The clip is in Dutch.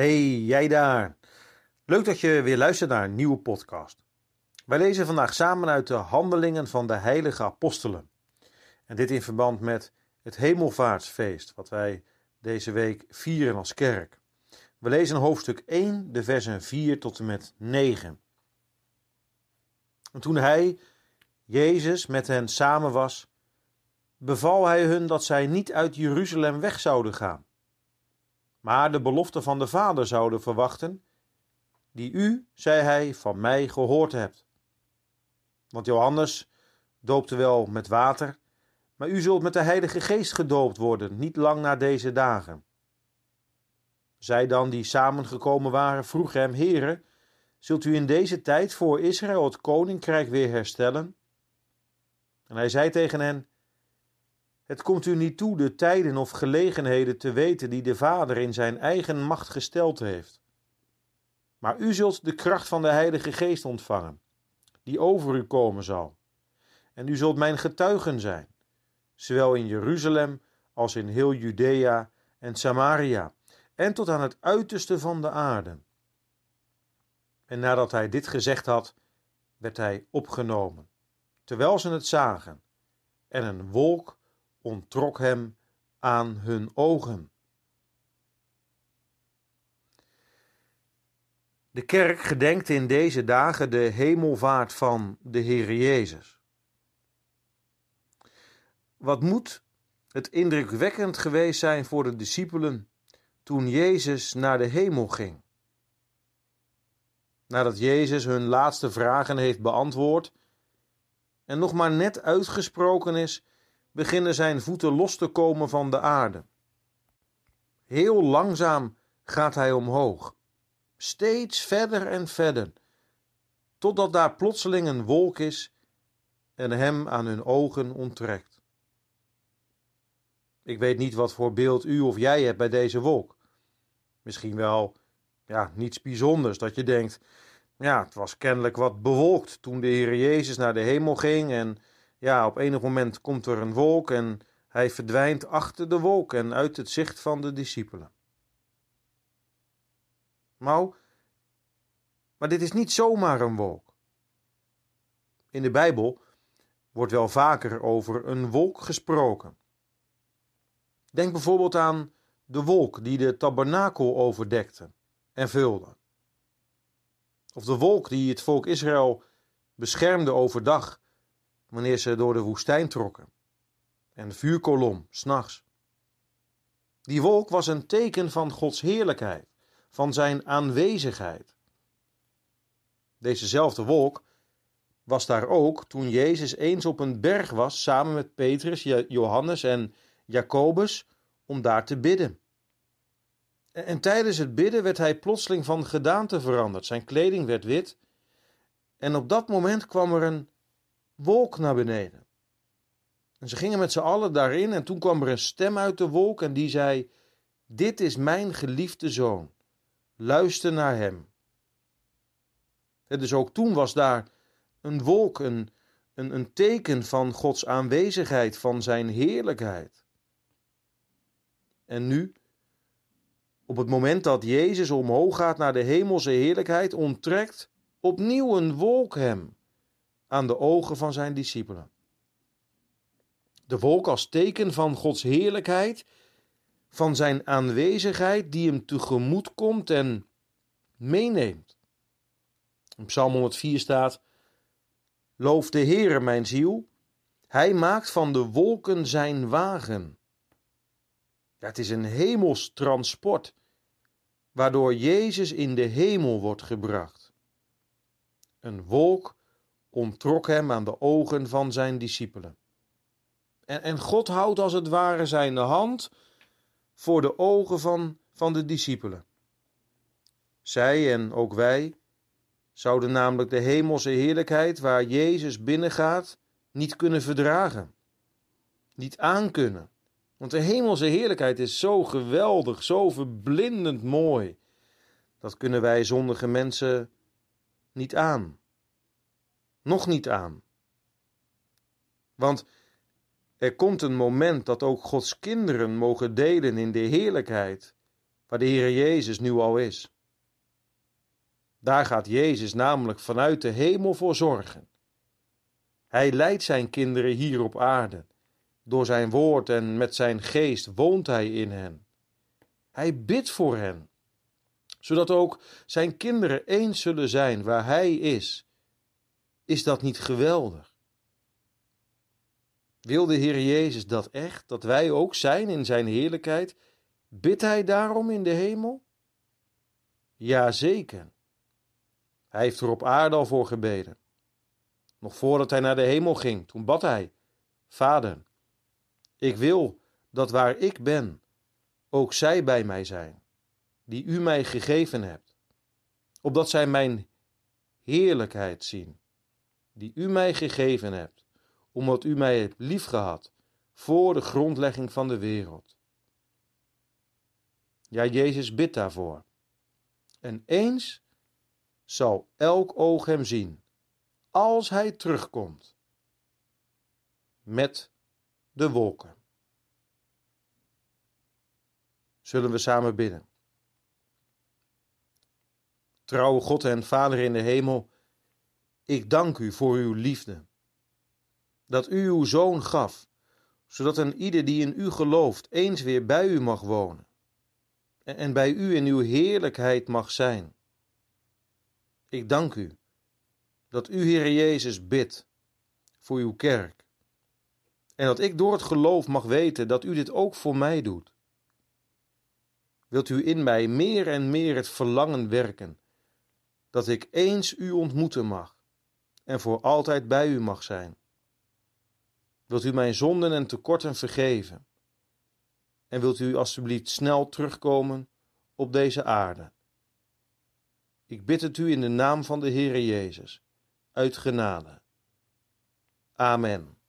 Hey, jij daar. Leuk dat je weer luistert naar een nieuwe podcast. Wij lezen vandaag samen uit de Handelingen van de Heilige Apostelen. En dit in verband met het Hemelvaartsfeest, wat wij deze week vieren als kerk. We lezen hoofdstuk 1, de versen 4 tot en met 9. En toen hij, Jezus, met hen samen was, beval hij hun dat zij niet uit Jeruzalem weg zouden gaan maar de belofte van de Vader zouden verwachten, die u, zei hij, van mij gehoord hebt. Want Johannes doopte wel met water, maar u zult met de Heilige Geest gedoopt worden, niet lang na deze dagen. Zij dan, die samengekomen waren, vroegen hem, Heere, zult u in deze tijd voor Israël het koninkrijk weer herstellen? En hij zei tegen hen, het komt u niet toe de tijden of gelegenheden te weten die de Vader in zijn eigen macht gesteld heeft. Maar u zult de kracht van de Heilige Geest ontvangen, die over u komen zal. En u zult mijn getuigen zijn, zowel in Jeruzalem als in heel Judea en Samaria, en tot aan het uiterste van de aarde. En nadat hij dit gezegd had, werd hij opgenomen, terwijl ze het zagen, en een wolk onttrok hem aan hun ogen. De kerk gedenkt in deze dagen de hemelvaart van de Heer Jezus. Wat moet het indrukwekkend geweest zijn voor de discipelen toen Jezus naar de hemel ging. Nadat Jezus hun laatste vragen heeft beantwoord en nog maar net uitgesproken is beginnen zijn voeten los te komen van de aarde. Heel langzaam gaat hij omhoog, steeds verder en verder, totdat daar plotseling een wolk is en hem aan hun ogen onttrekt. Ik weet niet wat voor beeld u of jij hebt bij deze wolk. Misschien wel, ja, niets bijzonders, dat je denkt, ja, het was kennelijk wat bewolkt toen de Heer Jezus naar de hemel ging en ja, op enig moment komt er een wolk en hij verdwijnt achter de wolk en uit het zicht van de discipelen. Nou, maar dit is niet zomaar een wolk. In de Bijbel wordt wel vaker over een wolk gesproken. Denk bijvoorbeeld aan de wolk die de tabernakel overdekte en vulde. Of de wolk die het volk Israël beschermde overdag wanneer ze door de woestijn trokken. En de vuurkolom, s'nachts. Die wolk was een teken van Gods heerlijkheid, van zijn aanwezigheid. Dezezelfde wolk was daar ook toen Jezus eens op een berg was samen met Petrus, Johannes en Jacobus om daar te bidden. En tijdens het bidden werd hij plotseling van gedaante veranderd. Zijn kleding werd wit. En op dat moment kwam er een wolk naar beneden. En ze gingen met z'n allen daarin en toen kwam er een stem uit de wolk en die zei: Dit is mijn geliefde zoon, luister naar hem. Dus ook toen was daar een wolk, een, een, een teken van Gods aanwezigheid, van zijn heerlijkheid. En nu, op het moment dat Jezus omhoog gaat naar de hemelse heerlijkheid, onttrekt opnieuw een wolk hem aan de ogen van zijn discipelen. De wolk als teken van Gods heerlijkheid, van zijn aanwezigheid die hem tegemoet komt en meeneemt. In Psalm 104 staat: Loof de Heere, mijn ziel, hij maakt van de wolken zijn wagen. Ja, het is een hemels transport, waardoor Jezus in de hemel wordt gebracht. Een wolk onttrok hem aan de ogen van zijn discipelen. En, en God houdt als het ware zijn hand voor de ogen van, van de discipelen. Zij en ook wij zouden namelijk de hemelse heerlijkheid waar Jezus binnengaat niet kunnen verdragen, niet aankunnen. Want de hemelse heerlijkheid is zo geweldig, zo verblindend mooi. Dat kunnen wij zondige mensen niet aan nog niet aan. Want er komt een moment dat ook Gods kinderen mogen delen in de heerlijkheid waar de Heer Jezus nu al is. Daar gaat Jezus namelijk vanuit de hemel voor zorgen. Hij leidt zijn kinderen hier op aarde. Door zijn woord en met zijn geest woont hij in hen. Hij bidt voor hen, zodat ook zijn kinderen eens zullen zijn waar hij is. Is dat niet geweldig? Wil de Heer Jezus dat echt, dat wij ook zijn in zijn heerlijkheid? Bidt hij daarom in de hemel? Jazeker. Hij heeft er op aarde al voor gebeden. Nog voordat hij naar de hemel ging, toen bad hij: Vader, ik wil dat waar ik ben, ook zij bij mij zijn, die u mij gegeven hebt, opdat zij mijn heerlijkheid zien, die u mij gegeven hebt, omdat u mij hebt liefgehad voor de grondlegging van de wereld. Ja, Jezus bidt daarvoor. En eens zal elk oog hem zien, als hij terugkomt met de wolken. Zullen we samen bidden? Trouwe God en Vader in de hemel, ik dank u voor uw liefde. Dat u uw zoon gaf, zodat een ieder die in u gelooft eens weer bij u mag wonen en bij u in uw heerlijkheid mag zijn. Ik dank u dat u, Heer Jezus, bidt voor uw kerk. En dat ik door het geloof mag weten dat u dit ook voor mij doet. Wilt u in mij meer en meer het verlangen werken, dat ik eens u ontmoeten mag en voor altijd bij u mag zijn. Wilt u mijn zonden en tekorten vergeven? En wilt u alstublieft snel terugkomen op deze aarde? Ik bid het u in de naam van de Heere Jezus, uit genade. Amen.